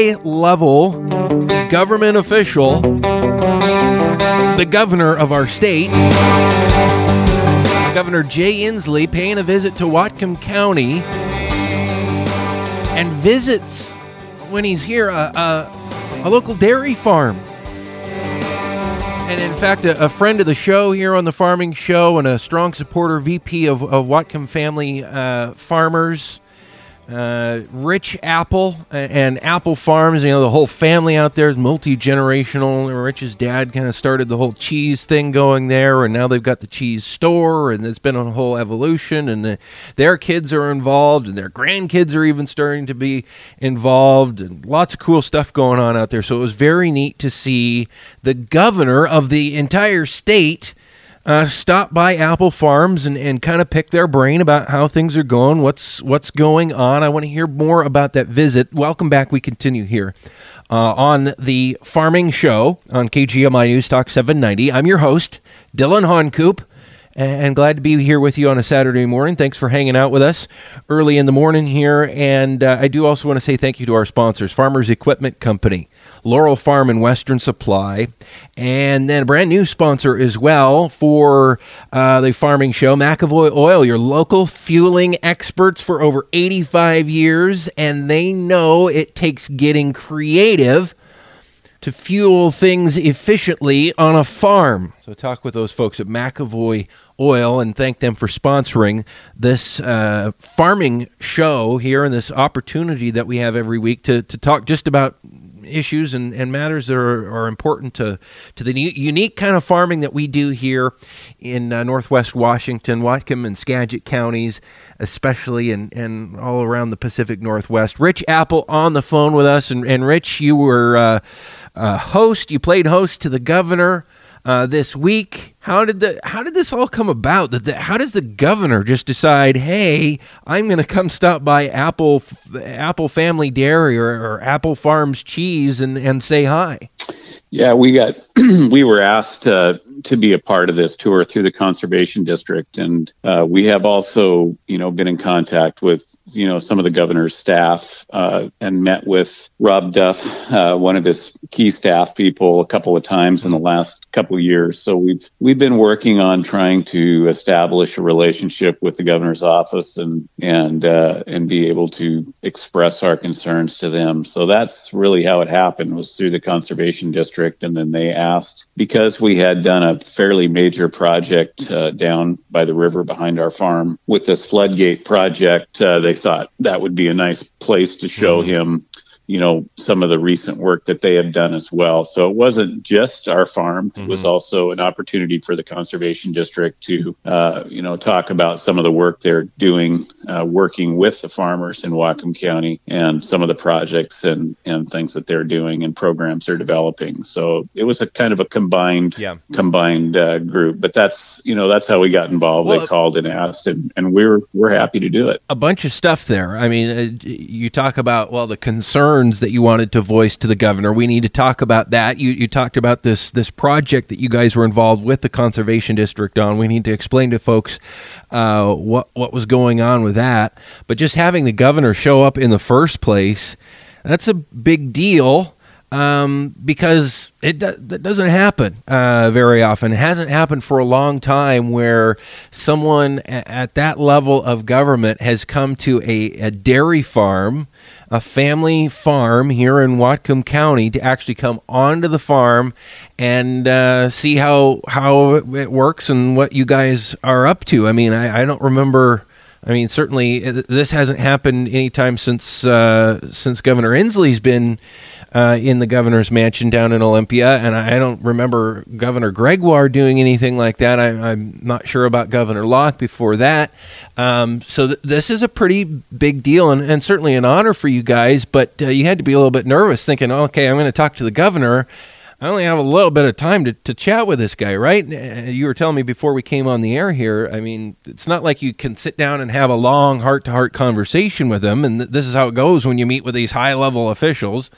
high level government official, the governor of our state, Governor Jay Inslee, paying a visit to Whatcom County and visits when he's here a, a, a local dairy farm. And in fact, a, a, friend of the show here on the Farming Show and a strong supporter, VP of, of Whatcom Family uh, Farmers, uh, Rich Appel and Appel Farms. You know, the whole family out there is multi generational. Rich's dad kind of started the whole cheese thing going there, and now they've got the cheese store, and it's been a whole evolution. And the, their kids are involved, and their grandkids are even starting to be involved, and lots of cool stuff going on out there. So it was very neat to see the governor of the entire state uh, stop by Appel Farms and, and kind of pick their brain about how things are going, what's what's going on. I want to hear more about that visit. Welcome back. We continue here uh, on the Farming Show on KGMI News Talk 790. I'm your host, Dillon Honcoop and glad to be here with you on a Saturday morning. Thanks for hanging out with us early in the morning here. And uh, I do also want to say thank you to our sponsors, Farmers Equipment Company, Laurel Farm and Western Supply, and then a brand new sponsor as well for uh, the farming show, McAvoy Oil, your local fueling experts for over 85 years. And they know it takes getting creative to fuel things efficiently on a farm. So, talk with those folks at McAvoy Oil and thank them for sponsoring this uh, farming show here and this opportunity that we have every week to, to talk just about issues and, and matters that are, are important to, to the unique kind of farming that we do here in uh, Northwest Washington, Whatcom and Skagit counties, especially, and, and all around the Pacific Northwest. Rich Apple on the phone with us. And, and Rich, you were. Uh, uh, host. You played host to the governor uh, this week. How did the how did this all come about? That how does the governor just decide? Hey, I'm going to come stop by Appel Appel Family Dairy or, or Appel Farms Cheese and and say hi. Yeah, we got we were asked uh, to be a part of this tour through the conservation district, and uh, we have also, you know, been in contact with you know some of the governor's staff uh, and met with Rob Duff, uh, one of his key staff people, a couple of times in the last couple of years. So we've we've been working on trying to establish a relationship with the governor's office and and uh, and be able to express our concerns to them. So that's really how it happened was through the conservation district, and then they asked because we had done a fairly major project uh, down by the river behind our farm with this floodgate project. Uh, they thought that would be a nice place to show mm-hmm. him you know some of the recent work that they have done as well. So it wasn't just our farm; mm-hmm. it was mm-hmm. also an opportunity for the conservation district to uh, you know talk about some of the work they're doing, uh, working with the farmers in Whatcom County, and some of the projects and and things that they're doing and programs they're developing. So it was a kind of a combined yeah. combined uh, group. But that's you know that's how we got involved. Well, they called and asked, and and we're we're happy to do it. A bunch of stuff there. I mean, uh, you talk about well the concern concerns that you wanted to voice to the governor. We need to talk about that. You, you talked about this this project that you guys were involved with the conservation district on. We need to explain to folks uh, what what was going on with that. But just having the governor show up in the first place, that's a big deal um, because it do- that doesn't happen uh, very often. It hasn't happened for a long time where someone a- at that level of government has come to a, a dairy farm a family farm here in Whatcom County to actually come onto the farm and uh, see how how it works and what you guys are up to. I mean, I, I don't remember. I mean, certainly uh, this hasn't happened anytime since uh, since Governor Inslee's been uh, in the governor's mansion down in Olympia, and I don't remember Governor Gregoire doing anything like that. I, am not sure about Governor Locke before that. Um, so th- this is a pretty big deal, and, and, certainly an honor for you guys. But uh, you had to be a little bit nervous, thinking, "Okay, I'm going to talk to the governor." I only have a little bit of time to, to chat with this guy, right? You were telling me before we came on the air here. I mean, it's not like you can sit down and have a long heart to heart conversation with him. And th- this is how it goes when you meet with these high level officials.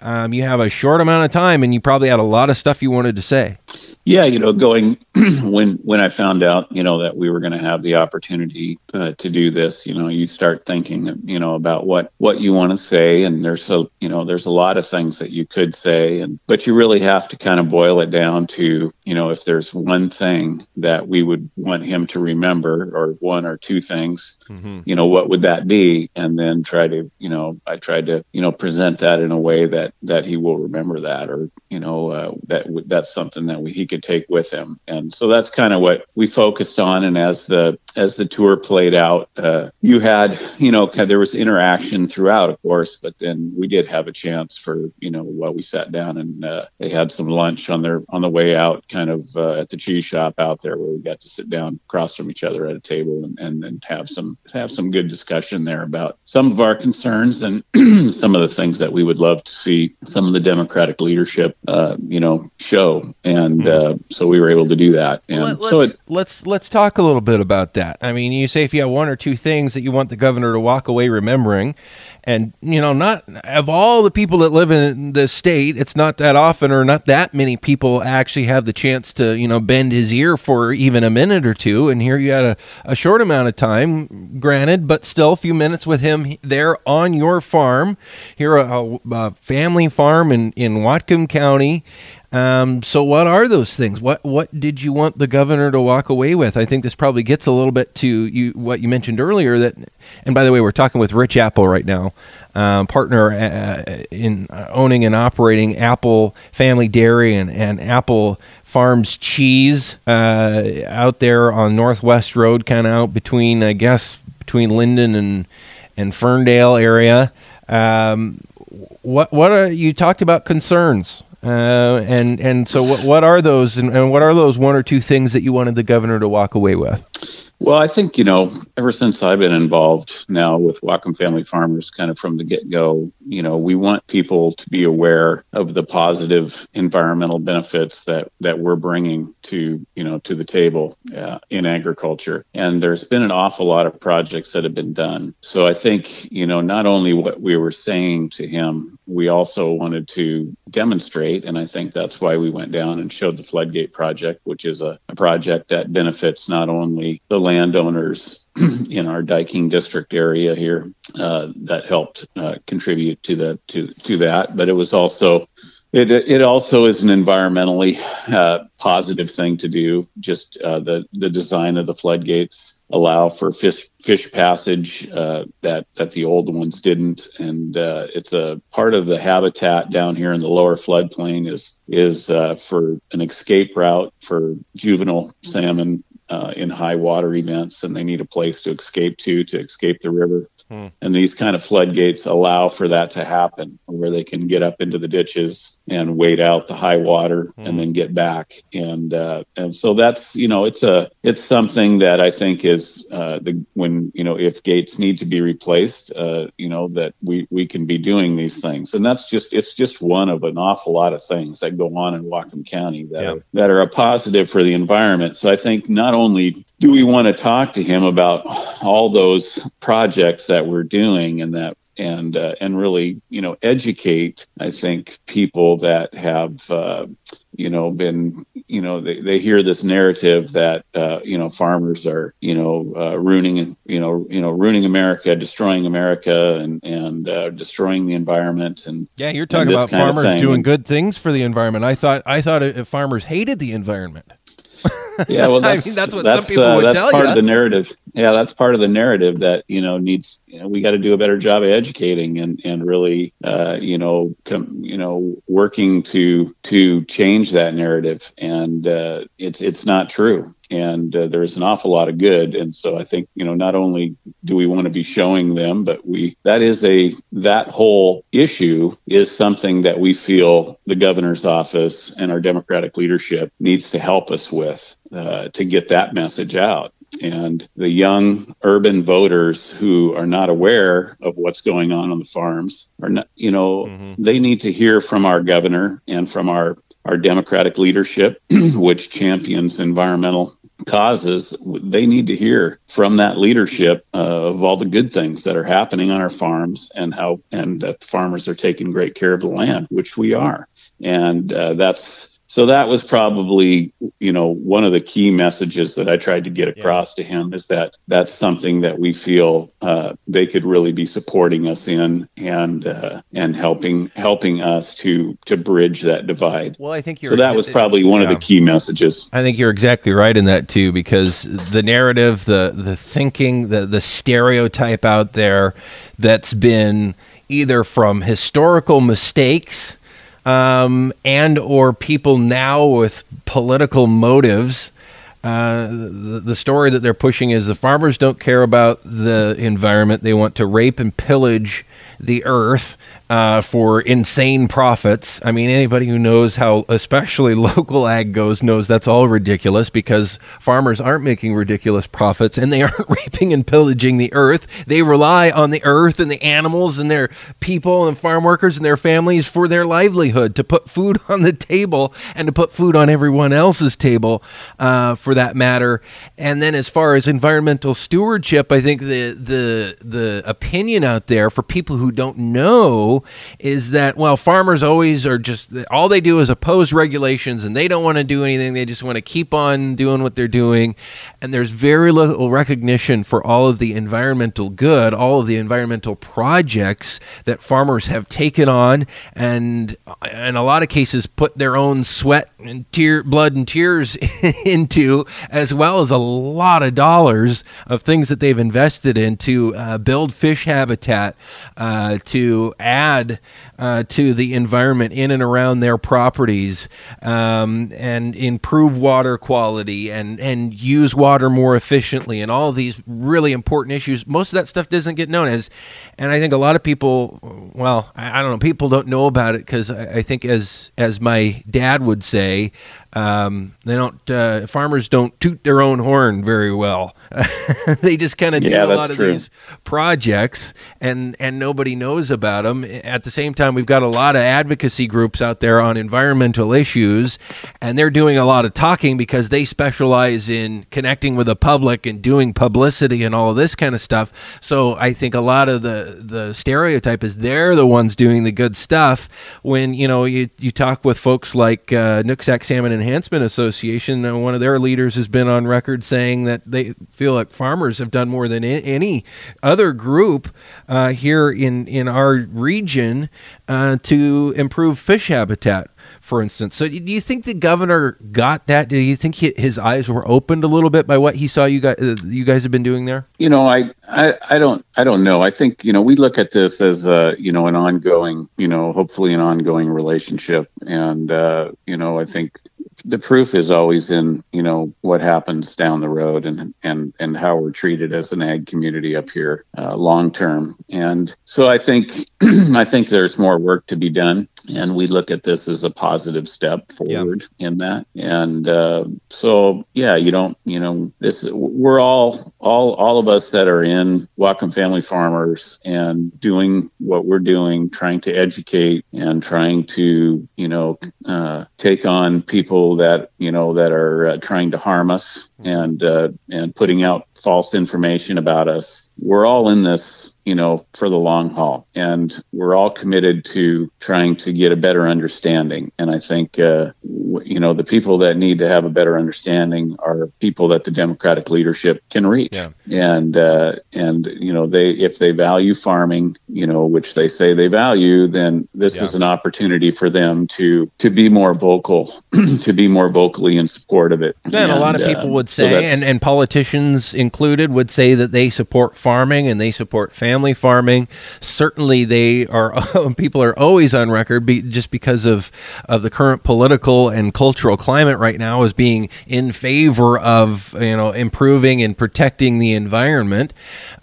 Um, you have a short amount of time, and you probably had a lot of stuff you wanted to say. Yeah, you know, going when when I found out, you know, that we were going to have the opportunity uh, to do this, you know, you start thinking, you know, about what what you want to say, and there's a, you know, there's a lot of things that you could say, and but you really have to kind of boil it down to, you know, if there's one thing that we would want him to remember, or one or two things, mm-hmm. you know, what would that be? And then try to, you know, I tried to, you know, present that in a way that that he will remember that, or you know, uh, that that's something that we, he could take with him. And so that's kind of what we focused on. And as the as the tour played out, uh, you had you know there was interaction throughout, of course, but then we did have a chance for you know while we sat down and uh, they had some lunch on their on the way out, kind of uh, at the cheese shop out there where we got to sit down across from each other at a table and and, and have some have some good discussion there about some of our concerns and some of the things that we would love to see some of the Democratic leadership, uh, you know, show. And hmm. Uh, so we were able to do that. And Let, us so it, let's let's talk a little bit about that. I mean, you say if you have one or two things that you want the governor to walk away remembering, and you know not of all the people that live in the state it's not that often or not that many people actually have the chance to you know bend his ear for even a minute or two and here you had a, a short amount of time granted but still a few minutes with him there on your farm here a, a family farm in in Whatcom County um, so what are those things? What what did you want the governor to walk away with? I think this probably gets a little bit to you what you mentioned earlier that, and by the way, we're talking with Rich Appel right now, um, partner uh, in owning and operating Appel Family Dairy and, and Appel Farms Cheese uh, out there on Northwest Road, kind of out between I guess between Lynden and and Ferndale area. Um, what what are you talked about concerns? Uh, and and so what what are those and, and what are those one or two things that you wanted the governor to walk away with? Well, I think, you know, ever since I've been involved now with Whatcom Family Farmers, kind of from the get go, you know, we want people to be aware of the positive environmental benefits that, that we're bringing to, you know, to the table uh, in agriculture. And there's been an awful lot of projects that have been done. So I think, you know, not only what we were saying to him, we also wanted to demonstrate. And I think that's why we went down and showed the Floodgate Project, which is a, a project that benefits not only the landowners in our Dyking district area here uh, that helped uh, contribute to the to to that, but it was also it, it also is an environmentally uh, positive thing to do. Just uh, the the design of the floodgates allow for fish fish passage uh, that that the old ones didn't, and uh, it's a part of the habitat down here in the lower floodplain is is for an escape route for juvenile salmon uh, in high water events and they need a place to escape to to escape the river. Hmm. And these kind of floodgates allow for that to happen where they can get up into the ditches and wait out the high water hmm. and then get back. And uh, and so that's you know it's a it's something that I think is uh, the when you know if gates need to be replaced, uh, you know that we we can be doing these things. And that's just it's just one of an awful lot of things that go on in Whatcom County that yeah. are, that are a positive for the environment. So I think not only do we want to talk to him about all those projects that we're doing and that and uh, and really you know educate I think people that have uh, you know been you know they, they hear this narrative that uh, you know farmers are you know uh, ruining you know you know ruining America destroying America and and uh, destroying the environment and yeah you're talking about farmers doing good things for the environment. I thought I thought if farmers hated the environment yeah, well, that's, I mean, that's what that's, some people uh, would that's tell part you. of the narrative. Yeah, that's part of the narrative that you know needs. You know, we got to do a better job of educating and and really, uh, you know, com, you know, working to to change that narrative. And uh, it's it's not true and uh, there's an awful lot of good and so i think you know not only do we want to be showing them but we that is a that whole issue is something that we feel the governor's office and our democratic leadership needs to help us with uh, to get that message out and the young urban voters who are not aware of what's going on on the farms are not you know mm-hmm. they need to hear from our governor and from our our democratic leadership, which champions environmental causes, they need to hear from that leadership uh, of all the good things that are happening on our farms and how and that farmers are taking great care of the land, which we are, and uh, that's so that was probably you know one of the key messages that I tried to get across yeah. to him is that that's something that we feel uh, they could really be supporting us in and uh, and helping helping us to to bridge that divide. Well, I think so. That was probably one yeah. of the key messages. I think you're exactly right in that too, because the narrative, the the thinking, the the stereotype out there that's been either from historical mistakes um, and or people now with political motives. Uh, the, the story that they're pushing is the farmers don't care about the environment. They want to rape and pillage the earth uh, for insane profits. I mean, anybody who knows how, especially local ag goes, knows that's all ridiculous because farmers aren't making ridiculous profits and they aren't raping and pillaging the earth. They rely on the earth and the animals and their people and farm workers and their families for their livelihood to put food on the table and to put food on everyone else's table, uh, for that matter. And then, as far as environmental stewardship, I think the the the opinion out there for people who don't know is that well farmers always are just all they do is oppose regulations and they don't want to do anything. They just want to keep on doing what they're doing. And there's very little recognition for all of the environmental good all of the environmental projects that farmers have taken on and in a lot of cases put their own sweat and tear blood and tears into as well as a lot of dollars of things that they've invested in to uh, build fish habitat uh, to add add uh, to the environment in and around their properties um, and improve water quality and, and use water more efficiently and all these really important issues. Most of that stuff doesn't get known as, and I think a lot of people, well, I, I don't know, people don't know about it because I, I, think as as my dad would say, um, they don't uh, farmers don't toot their own horn very well. they just kind of do a lot of true. these projects, and and nobody knows about them. At the same time, we've got a lot of advocacy groups out there on environmental issues, and they're doing a lot of talking because they specialize in connecting with the public and doing publicity and all of this kind of stuff. So I think a lot of the the stereotype is they're the ones doing the good stuff. When you know you you talk with folks like uh, Nooksack Salmon and Enhancement Association, one of their leaders has been on record saying that they feel like farmers have done more than any other group uh, here in in our region uh, to improve fish habitat for instance. So, do you think the governor got that? Do you think he, his eyes were opened a little bit by what he saw you guys uh, you guys have been doing there? You know, I, I I don't I don't know. I think you know we look at this as a you know an ongoing you know hopefully an ongoing relationship, and uh, you know I think the proof is always in you know what happens down the road and and and how we're treated as an ag community up here uh, long term and so i think i think there's more work to be done and we look at this as a positive step forward yeah. in that and uh, so yeah you don't you know this we're all all all of us that are in Whatcom family farmers and doing what we're doing trying to educate and trying to you know uh, take on people that you know that are uh, trying to harm us and uh, and putting out false information about us. We're all in this, you know, for the long haul, and we're all committed to trying to get a better understanding. And I think, uh, you know, the people that need to have a better understanding are people that the Democratic leadership can reach. Yeah. And uh, and you know, they if they value farming, you know, which they say they value, then this yeah. is an opportunity for them to to be more vocal, to be more vocally in support of it. Yeah, and, and a lot of people would say, so and, and politicians included, would say that they support farming and they support family farming. Certainly, they are people are always on record be, just because of of the current political and cultural climate right now as being in favor of you know improving and protecting the environment.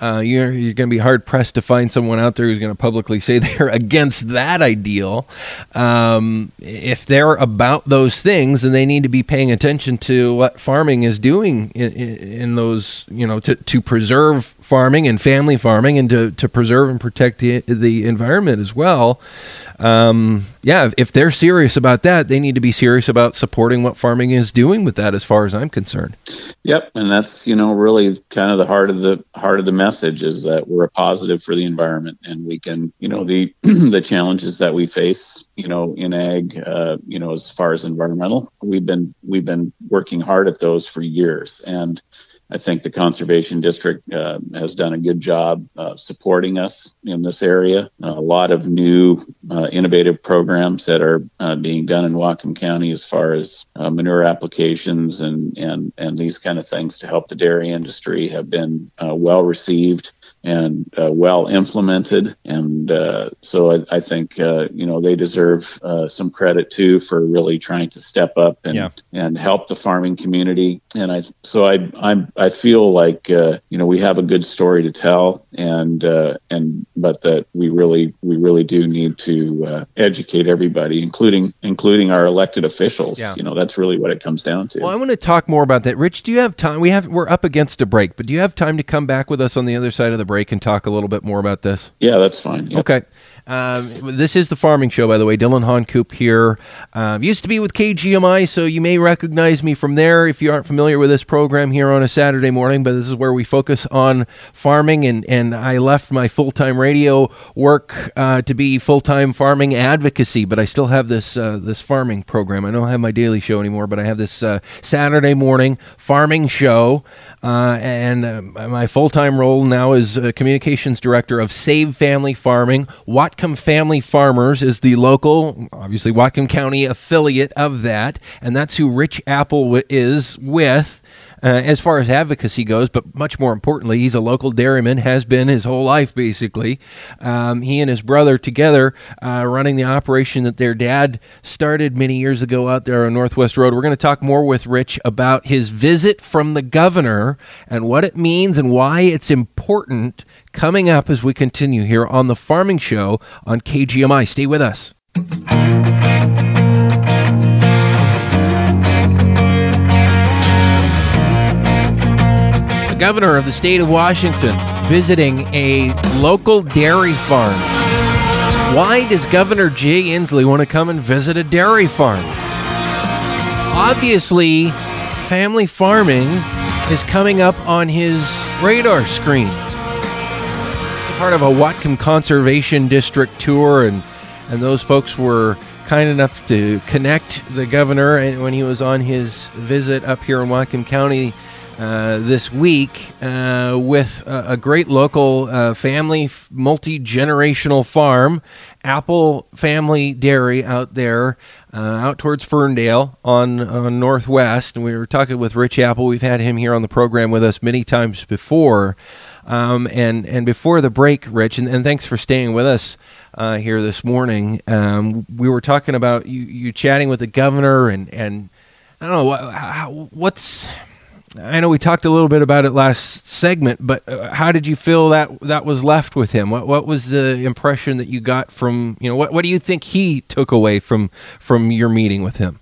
Uh, you're you're going to be hard pressed to find someone out there who's going to publicly say they're against that ideal. Um, if they're about those things, then they need to be paying attention to what farming is doing in, in, those you know to, to preserve farming and family farming and to, to preserve and protect the, the environment as well um, yeah, if they're serious about that, they need to be serious about supporting what farming is doing with that, as far as I'm concerned. Yep, and that's you know really kind of the heart of the heart of the message is that we're a positive for the environment, and we can you know the the challenges that we face you know in ag uh, you know as far as environmental, we've been we've been working hard at those for years, and I think the conservation district uh, has done a good job uh, supporting us in this area. a lot of new uh, innovative programs that are uh, being done in Whatcom County as far as uh, manure applications and, and, and these kind of things to help the dairy industry have been uh, well received and uh, well implemented. And uh, so I, I think uh, you know they deserve uh, some credit too for really trying to step up and yeah. and help the farming community. And I so I I'm I feel like uh, you know we have a good story to tell, and uh, and but that we really we really do need to educate everybody, including including our elected officials. Yeah. You know that's really what it comes down to. Well, I want to talk more about that. Rich, do you have time? We have we're up against a break, but do you have time to come back with us on the other side of the break and talk a little bit more about this? Yeah, that's fine. Yep. Okay. Um, this is the farming show, by the way. Dillon Honcoop here. Um, used to be with KGMI, so you may recognize me from there if you aren't familiar with this program here on a Saturday morning. But this is where we focus on farming, and, and I left my full time radio work uh, to be full time farming advocacy. But I still have this uh, this farming program. I don't have my daily show anymore, but I have this uh, Saturday morning farming show. Uh, and uh, my full time role now is communications director of Save Family Farming. Whatcom Family Farmers is the local, obviously, Whatcom County affiliate of that. And that's who Rich Appel is with uh, as far as advocacy goes, but much more importantly, he's a local dairyman, has been his whole life basically. Um, he and his brother together uh, running the operation that their dad started many years ago out there on Northwest Road. We're going to talk more with Rich about his visit from the governor and what it means and why it's important coming up as we continue here on the Farming Show on KGMI. Stay with us. The governor of the state of Washington visiting a local dairy farm. Why does Governor Jay Inslee want to come and visit a dairy farm? Obviously, family farming is coming up on his radar screen. Part of a Whatcom Conservation District tour, and, and those folks were kind enough to connect the governor and when he was on his visit up here in Whatcom County uh, this week uh, with a, a, great local uh, family, multi generational farm, Appel Family Dairy out there, uh, out towards Ferndale on, on Northwest. And we were talking with Rich Appel. We've had him here on the program with us many times before. Um, and, and before the break, Rich, and, and thanks for staying with us. Uh, here this morning, um, we were talking about you, you chatting with the governor, and, and I don't know how, what's I know we talked a little bit about it last segment, but uh, how did you feel that that was left with him? What what was the impression that you got from you know what what do you think he took away from from your meeting with him?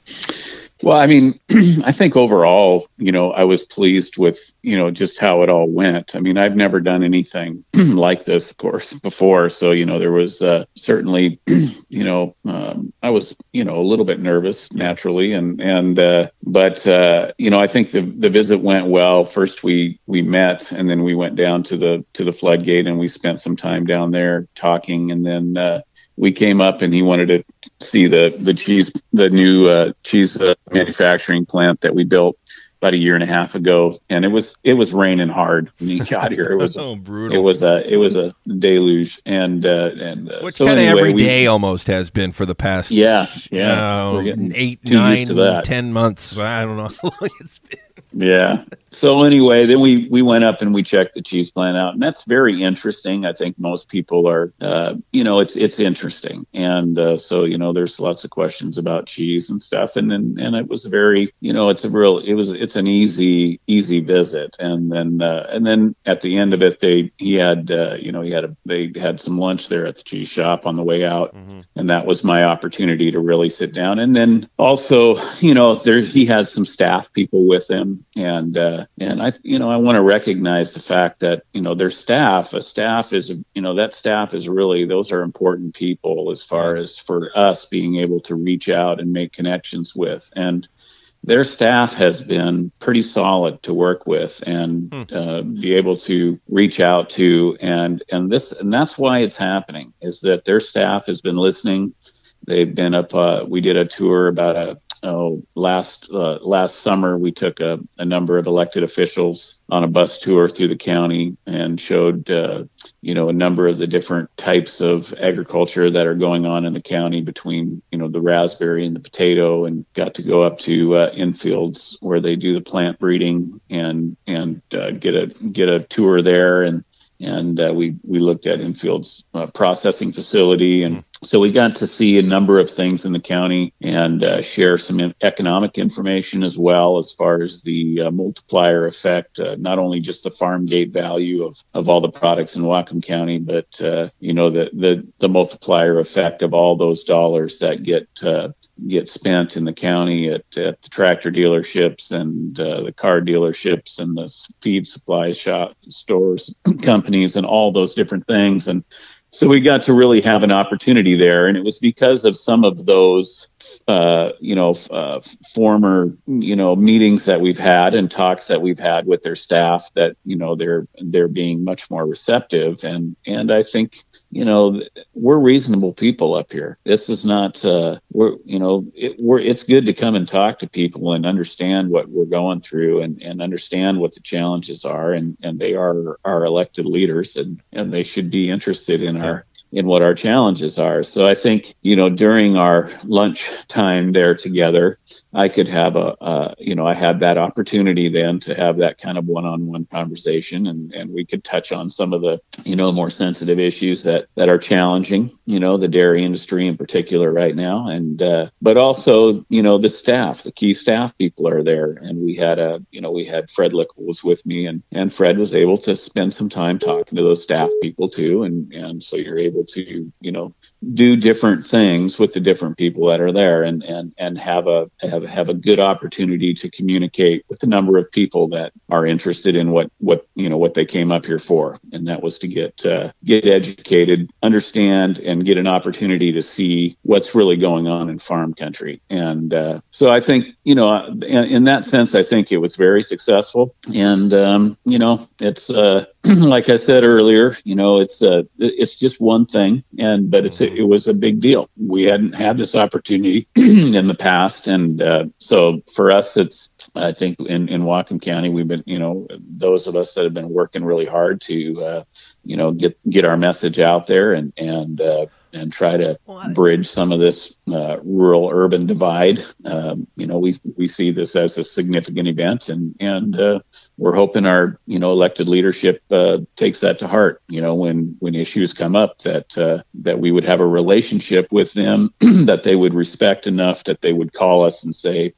Well, I mean, I think overall, you know, I was pleased with, you know, just how it all went. I mean, I've never done anything like this, of course, before. So, you know, there was uh, certainly, you know, um, I was, you know, a little bit nervous naturally. And, and, uh, but, uh, you know, I think the, the visit went well. First we, we met and then we went down to the, to the floodgate and we spent some time down there talking. And then, uh, we came up and he wanted to see the the cheese the new uh, cheese uh, manufacturing plant that we built about a year and a half ago. And it was it was raining hard when he got here. It was oh, brutal. it was a it was a deluge. And uh, and uh, which so kind of anyway, every we, day almost has been for the past yeah yeah. uh, eight nine ten months. I don't know. How long it's been yeah. So anyway, then we we went up and we checked the cheese plant out, and that's very interesting. I think most people are, uh, you know, it's it's interesting, and uh, so you know, there's lots of questions about cheese and stuff, and then and it was very, you know, it's a real, it was it's an easy easy visit, and then uh, and then at the end of it, they he had, uh, you know, he had a they had some lunch there at the cheese shop on the way out, mm-hmm. and that was my opportunity to really sit down, and then also, you know, there he had some staff people with him and and uh, and I you know I want to recognize the fact that you know their staff, a staff is you know that staff is really those are important people as far as for us being able to reach out and make connections with. And their staff has been pretty solid to work with and hmm. uh, be able to reach out to. And and this and that's why it's happening is that their staff has been listening. They've been up uh, we did a tour about a oh, last uh, last summer we took a, a, number of elected officials on a bus tour through the county and showed uh, you know a number of the different types of agriculture that are going on in the county between you know the raspberry and the potato and got to go up to uh, Enfield's where they do the plant breeding and and uh, get a get a tour there and and uh, we we looked at Enfield's uh, processing facility and so we got to see a number of things in the county and uh, share some economic information as well as far as the uh, multiplier effect, uh, not only just the farm gate value of, of all the products in Whatcom County, but uh, you know the, the the multiplier effect of all those dollars that get uh, get spent in the county at, at the tractor dealerships and uh, the car dealerships and the feed supply shop stores companies and all those different things. And so we got to really have an opportunity there. And it was because of some of those uh, you know uh, former you know meetings that we've had and talks that we've had with their staff that you know they're they're being much more receptive. And and i think you know we're reasonable people up here this is not uh we're you know it, we're it's good to come and talk to people and understand what we're going through and and understand what the challenges are and and they are our elected leaders and and they should be interested in our in what our challenges are. So I think, you know, during our lunch time there together, I could have a, uh, you know, I had that opportunity then to have that kind of one-on-one conversation, and and we could touch on some of the, you know, more sensitive issues that that are challenging, you know, the dairy industry in particular right now, and uh, but also, you know, the staff, the key staff people are there, and we had a, you know, we had Fred Likkel was with me, and and Fred was able to spend some time talking to those staff people too, and and so you're able to, you know, do different things with the different people that are there, and and and have a have have a good opportunity to communicate with the number of people that are interested in what what you know what they came up here for, and that was to get uh, get educated, understand, and get an opportunity to see what's really going on in farm country. And uh, so I think you know in, in, that sense, I think it was very successful, and um, you know it's. Uh, like I said earlier, you know, it's a, it's just one thing, and but it's it was a big deal. We hadn't had this opportunity in the past, and uh, so for us, it's I think in in Whatcom County, we've been, you know, those of us that have been working really hard to, uh, you know, get get our message out there and and uh, and try to bridge some of this uh, rural urban divide. Um, you know, we we see this as a significant event, and and uh, we're hoping our you know elected leadership uh, takes that to heart. You know, when when issues come up, that uh, that we would have a relationship with them that they would respect enough that they would call us and say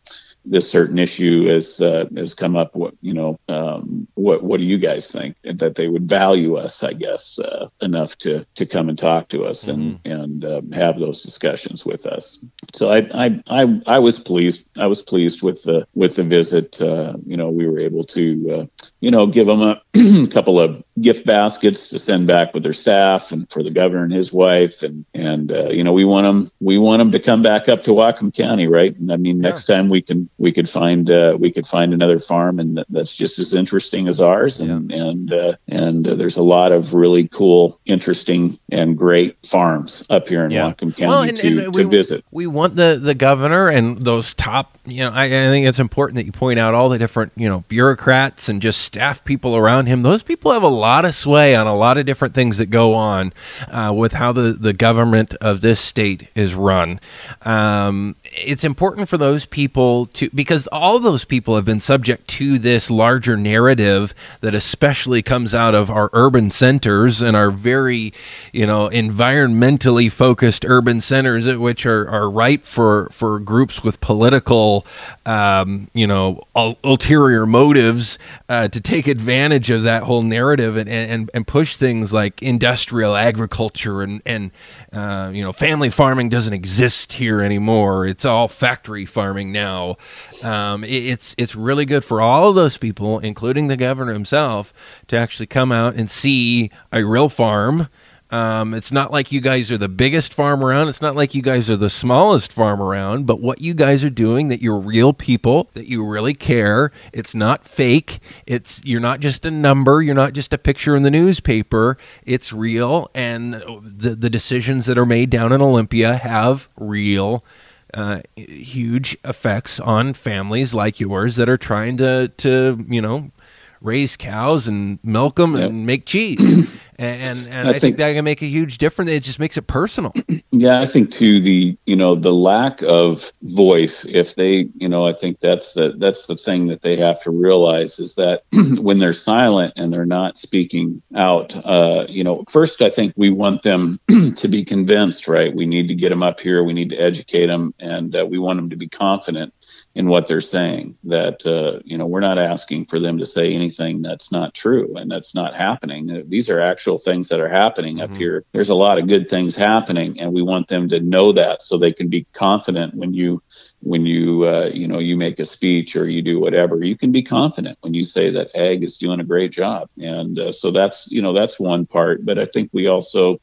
this certain issue has uh, has come up. What you know, um, what what do you guys think? That they would value us, I guess, uh, enough to to come and talk to us mm-hmm. and and uh, have those discussions with us. So I, I I I was pleased. I was pleased with the with the visit. Uh, you know, we were able to uh, you know give them a couple of gift baskets to send back with their staff and for the governor and his wife and and uh, you know we want them we want them to come back up to Whatcom County, right? And I mean, yeah. next time we can we could find uh, we could find another farm and that's just as interesting as ours and yeah. and uh, and uh, there's a lot of really cool interesting and great farms up here in yeah. Whatcom County well, and, to, and we, to visit we want the the governor and those top you know I, I think it's important that you point out all the different you know bureaucrats and just staff people around him those people have a lot of sway on a lot of different things that go on uh, with how the the government of this state is run. Um, it's important for those people to because all those people have been subject to this larger narrative that especially comes out of our urban centers and our very you know environmentally focused urban centers which are, are ripe for for groups with political um, you know ulterior motives uh, to take advantage of that whole narrative and, and, and push things like industrial agriculture and and uh, you know family farming doesn't exist here anymore. It's all factory farming now. Um, it, it's it's really good for all of those people, including the governor himself, to actually come out and see a real farm um, it's not like you guys are the biggest farm around. It's not like you guys are the smallest farm around. But what you guys are doing, that you're real people, that you really care. It's not fake. It's you're not just a number. You're not just a picture in the newspaper. It's real, and the the decisions that are made down in Olympia have real. Uh, huge effects on families like yours that are trying to to you know raise cows and milk them yep. and make cheese. And and I, I think, think, that can make a huge difference. It just makes it personal. Yeah, I think too the you know the lack of voice. If they you know I think that's the that's the thing that they have to realize is that when they're silent and they're not speaking out, uh, you know, first I think we want them to be convinced. Right, we need to get them up here. We need to educate them, and uh, we want them to be confident in what they're saying. That uh, you know, we're not asking for them to say anything that's not true and that's not happening. These are actual things that are happening mm-hmm. up here. There's a lot of good things happening, and we want them to know that so they can be confident when you when you uh, you know you make a speech or you do whatever you can be confident when you say that ag is doing a great job and uh, so that's you know that's one part but i think we also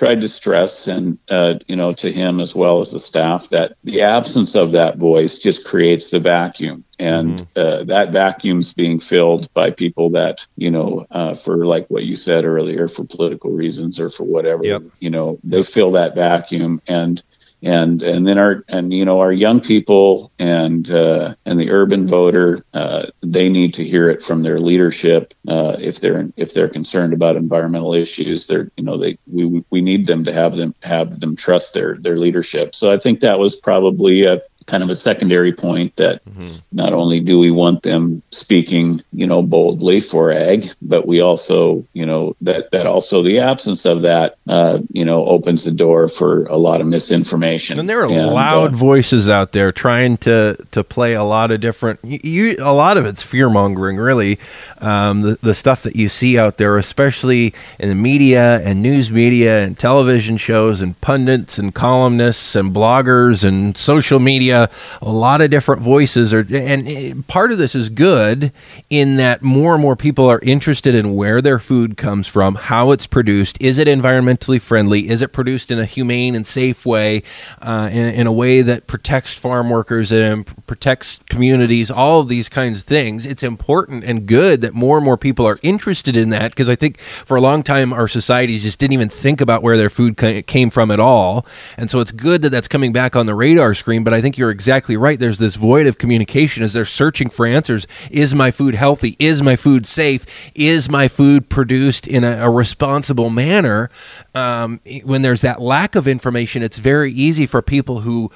tried to stress and uh, you know to him as well as the staff that the absence of that voice just creates the vacuum and mm-hmm. uh, that vacuum's being filled by people that you know uh, for like what you said earlier for political reasons or for whatever yep. you know they fill that vacuum and and and then our and you know our young people and uh, and the urban voter uh, they need to hear it from their leadership uh, if they're if they're concerned about environmental issues they're you know they we we need them to have them have them trust their their leadership. So I think that was probably a kind of a secondary point that mm-hmm. not only do we want them speaking, you know, boldly for ag, but we also, you know, that that also the absence of that, uh, you know, opens the door for a lot of misinformation. And there are and, loud uh, voices out there trying to to play a lot of different. You, a lot of it's fear mongering, really. Um, the the stuff that you see out there, especially in the media and news media and television shows and pundits and columnists and bloggers and social media a lot of different voices are and part of this is good in that more and more people are interested in where their food comes from how it's produced is it environmentally friendly is it produced in a humane and safe way uh, in, in, a way that protects farm workers and protects communities all of these kinds of things. It's important and good that more and more people are interested in that because i think for a long time our societies just didn't even think about where their food came from at all. And so it's good that that's coming back on the radar screen but i think you're you're exactly right. There's this void of communication as they're searching for answers. Is my food healthy? Is my food safe? Is my food produced in a, a responsible manner? Um, when there's that lack of information, it's very easy for people who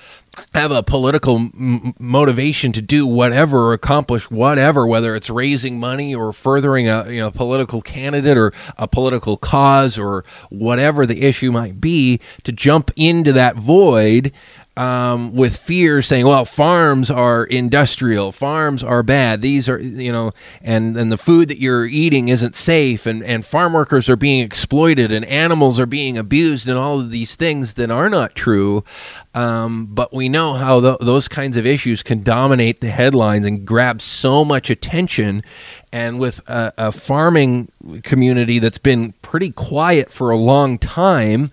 have a political m- motivation to do whatever, or accomplish whatever, whether it's raising money or furthering a you know political candidate or a political cause or whatever the issue might be, to jump into that void um, with fear saying, well, farms are industrial, farms are bad. These are, you know, and, and the food that you're eating isn't safe, and, and farm workers are being exploited, and animals are being abused, and all of these things that are not true. Um, but we know how th- those kinds of issues can dominate the headlines and grab so much attention. And with a, a farming community that's been pretty quiet for a long time,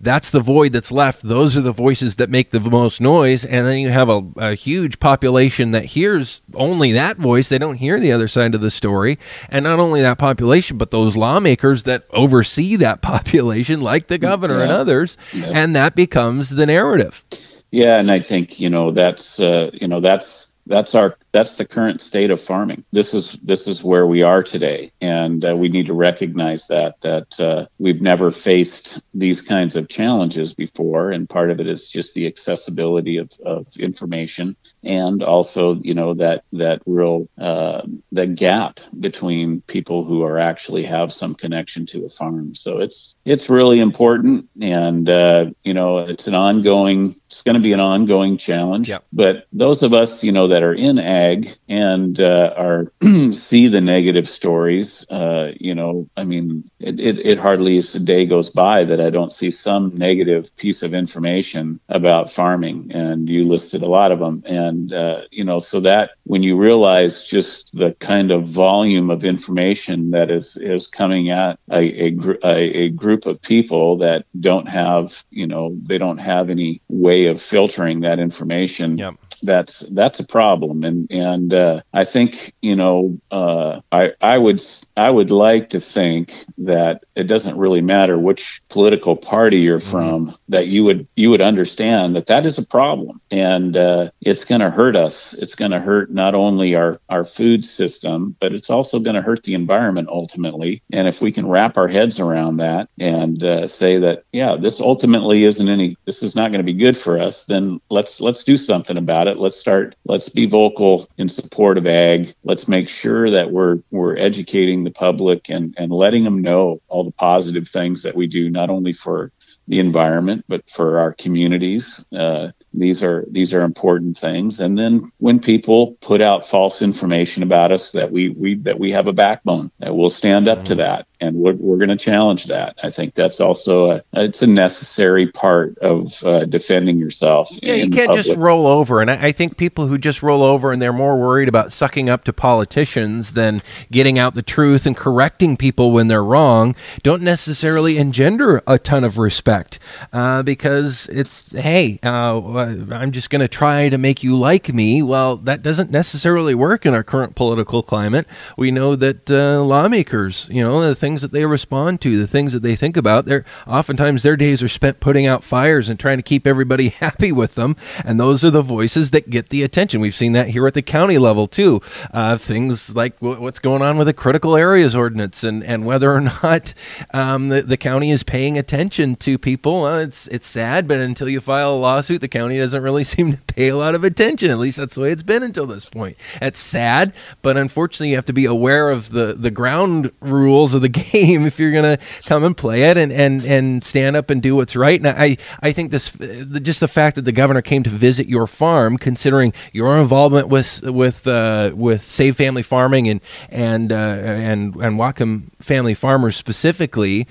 that's the void that's left. Those are the voices that make the most noise. And then you have a, a, huge population that hears only that voice. They don't hear the other side of the story. And not only that population, but those lawmakers that oversee that population, like the governor yeah. and others. Yeah. And that becomes the narrative. Yeah. And I think, you know, that's, uh, you know, that's, that's our that's the current state of farming. This is this is where we are today, and uh, we need to recognize that that uh, we've never faced these kinds of challenges before, and part of it is just the accessibility of, of information, and also you know that that real uh, the gap between people who are actually have some connection to a farm. So it's it's really important, and uh, you know it's an ongoing. It's going to be an ongoing challenge. Yep. But those of us, you know, that are in ag and uh, are see the negative stories, uh, you know, I mean, it, it, it hardly is a day goes by that I don't see some negative piece of information about farming. And you listed a lot of them. And, uh, you know, so that when you realize just the kind of volume of information that is, is coming at a, a, a, a group of people that don't have, you know, they don't have any way of filtering that information. Yep that's that's a problem. And and uh, I think you know uh, I I would I would like to think that it doesn't really matter which political party you're mm-hmm. from that you would you would understand that that is a problem. And uh, it's going to hurt us. It's going to hurt not only our our food system but it's also going to hurt the environment ultimately. And if we can wrap our heads around that and uh, say that yeah this ultimately isn't any this is not going to be good for us then let's let's do something about it it. Let's start. Let's be vocal in support of ag. Let's make sure that we're we're educating the public and and letting them know all the positive things that we do, not only for the environment, but for our communities. Uh, these are these are important things. And then when people put out false information about us, that we we that we have a backbone that we'll stand up mm-hmm. to that and we're, we're going to challenge that. I think that's also a it's a necessary part of uh, defending yourself. Yeah, you can't just roll over, and I, I, think people who just roll over and they're more worried about sucking up to politicians than getting out the truth and correcting people when they're wrong don't necessarily engender a ton of respect uh, because it's hey, uh, I'm just going to try to make you like me. Well, that doesn't necessarily work in our current political climate. We know that uh, lawmakers, you know, the things that they respond to, the things that they think about. They're oftentimes their days are spent putting out fires and trying to keep everybody happy with them, and those are the voices that get the attention. We've seen that here at the county level too. Uh, things like w- what's going on with the critical areas ordinance and, and whether or not um, the, the county is paying attention to people. It's it's sad, but until you file a lawsuit, the county doesn't really seem to pay a lot of attention. At least that's the way it's been until this point. It's sad, but unfortunately, you have to be aware of the the ground rules of the game if you're going to come and play it and, and, and stand up and do what's right. And I, I think this, just the fact that the governor came to visit your farm, considering your involvement with, with, uh, with Save Family Farming and, and, uh, and, and Whatcom family farmers specifically,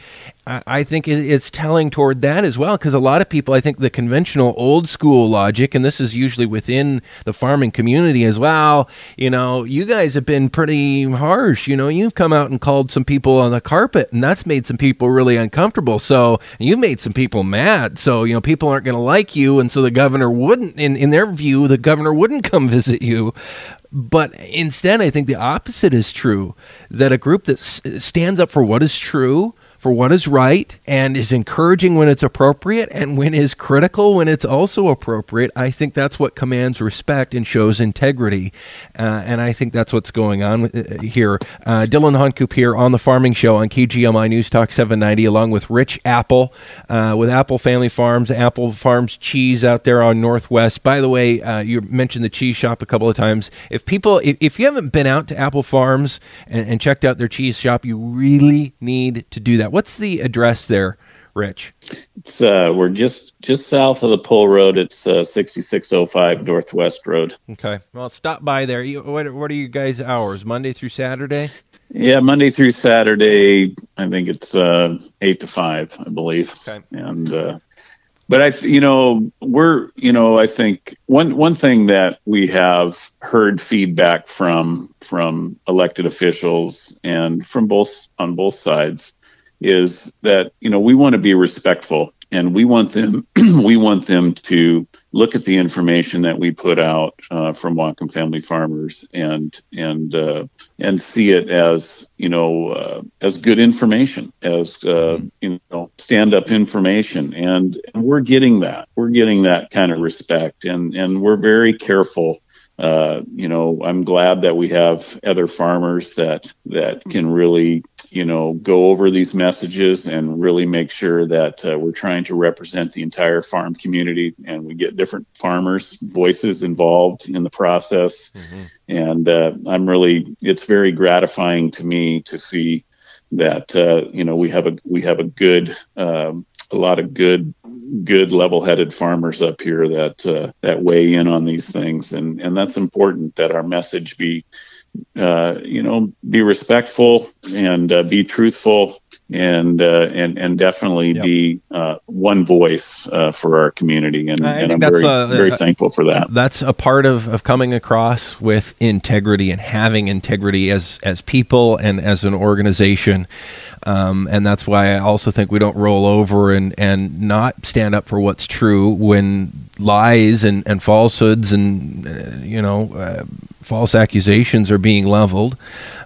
I think it's telling toward that as well, because a lot of people, I think the conventional old school logic, and this is usually within the farming community as well, you know, you guys have been pretty harsh. You know, you've come out and called some people on the carpet, and that's made some people really uncomfortable. So you've made some people mad. So, you know, people aren't going to like you. And so the governor wouldn't, in, in their view, the governor wouldn't come visit you. But instead, I think the opposite is true that a group that s- stands up for what is true, for what is right and is encouraging when it's appropriate and when is critical when it's also appropriate. I think that's what commands respect and shows integrity. Uh, and I think that's what's going on uh, here. Uh, Dillon Honcoop here on the Farming Show on KGMI News Talk 790, along with Rich Appel uh, with Appel Family Farms, Appel Farms Cheese out there on Northwest. By the way, uh, you mentioned the cheese shop a couple of times. If people, if, if you haven't been out to Appel Farms and, and checked out their cheese shop, you really need to do that. What's the address there, Rich? It's uh, we're just just south of the Pole Road. It's uh, 6605 Northwest Road. Okay. Well, stop by there. You, what what are you guys' hours? Monday through Saturday? Yeah, Monday through Saturday. I think it's uh, eight to five, I believe. Okay. And uh, but I, you know, we're, you know, I think one one thing that we have heard feedback from from elected officials and from both on both sides is that you know we want to be respectful and we want them we want them to look at the information that we put out uh, from Whatcom Family Farmers and and uh, and see it as you know uh, as good information as uh, mm-hmm. you know stand up information. And, and we're getting that. We're getting that kind of respect and and we're very careful. Uh, you know, I'm glad that we have other farmers that that can really you know, go over these messages and really make sure that uh, we're trying to represent the entire farm community and we get different farmers' voices involved in the process. Mm-hmm. And uh, I'm really, it's very gratifying to me to see that uh, you know we have a we have a good um, a lot of good good, level-headed farmers up here that uh, that weigh in on these things, and and that's important that our message be, uh, you know, be respectful and uh, be truthful and uh, and and definitely yep. be uh, one voice uh, for our community, and, and I'm very a, very thankful for that. That's a part of, of coming across with integrity and having integrity as as people and as an organization. Um, and that's why I also think we don't roll over and, and not stand up for what's true when lies and, and falsehoods and uh, you know uh, false accusations are being leveled.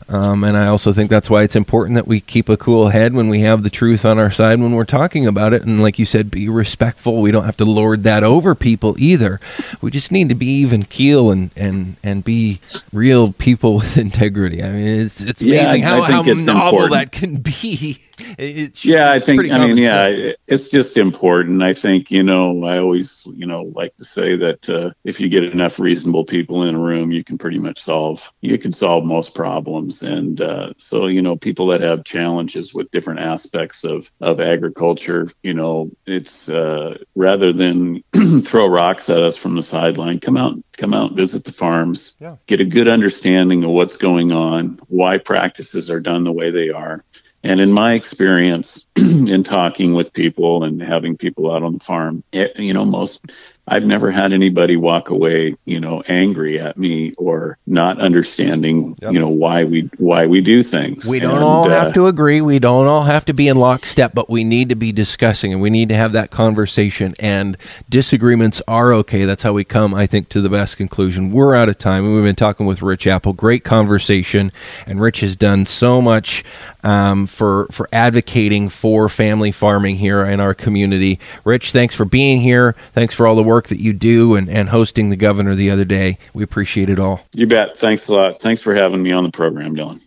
Um, and I also think that's why it's important that we keep a cool head when we have the truth on our side when we're talking about it. And like you said, be respectful. We don't have to lord that over people either. We just need to be even keel and, and, and be real people with integrity. I mean, it's, it's amazing yeah, how, how novel important. that can be. It, yeah, I think. I mean, yeah, it's just important. I think you know. I always you know like to say that uh, if you get enough reasonable people in a room, you can pretty much solve. You can solve most problems. And uh, so you know, people that have challenges with different aspects of of agriculture, you know, it's uh, rather than throw rocks at us from the sideline, come out, come out, visit the farms, yeah. get a good understanding of what's going on, why practices are done the way they are. And in my experience, in talking with people and having people out on the farm, it, you know, most I've never had anybody walk away, you know, angry at me or not understanding, yep. you know, why we why we do things. We don't and, all uh, have to agree. We don't all have to be in lockstep, but we need to be discussing and we need to have that conversation. And disagreements are okay. That's how we come, I think, to the best conclusion. We're out of time, and we've been talking with Rich Appel. Great conversation, and Rich has done so much um, for for advocating for family farming here in our community. Rich, thanks for being here. Thanks for all the work work that you do and, and hosting the governor the other day. We appreciate it all. You bet. Thanks a lot. Thanks for having me on the program, Dillon.